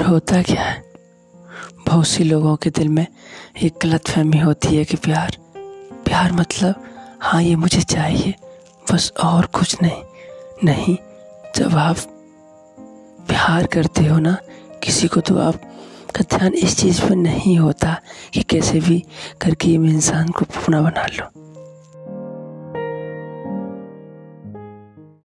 होता क्या है? बहुत सी लोगों के दिल में एक गलत फहमी होती है कि प्यार प्यार मतलब हाँ ये मुझे चाहिए, बस और कुछ नहीं। नहीं, जब आप प्यार करते हो ना, किसी को तो आप का ध्यान इस चीज़ पर नहीं होता कि कैसे भी करके मैं इंसान को अपना बना लो।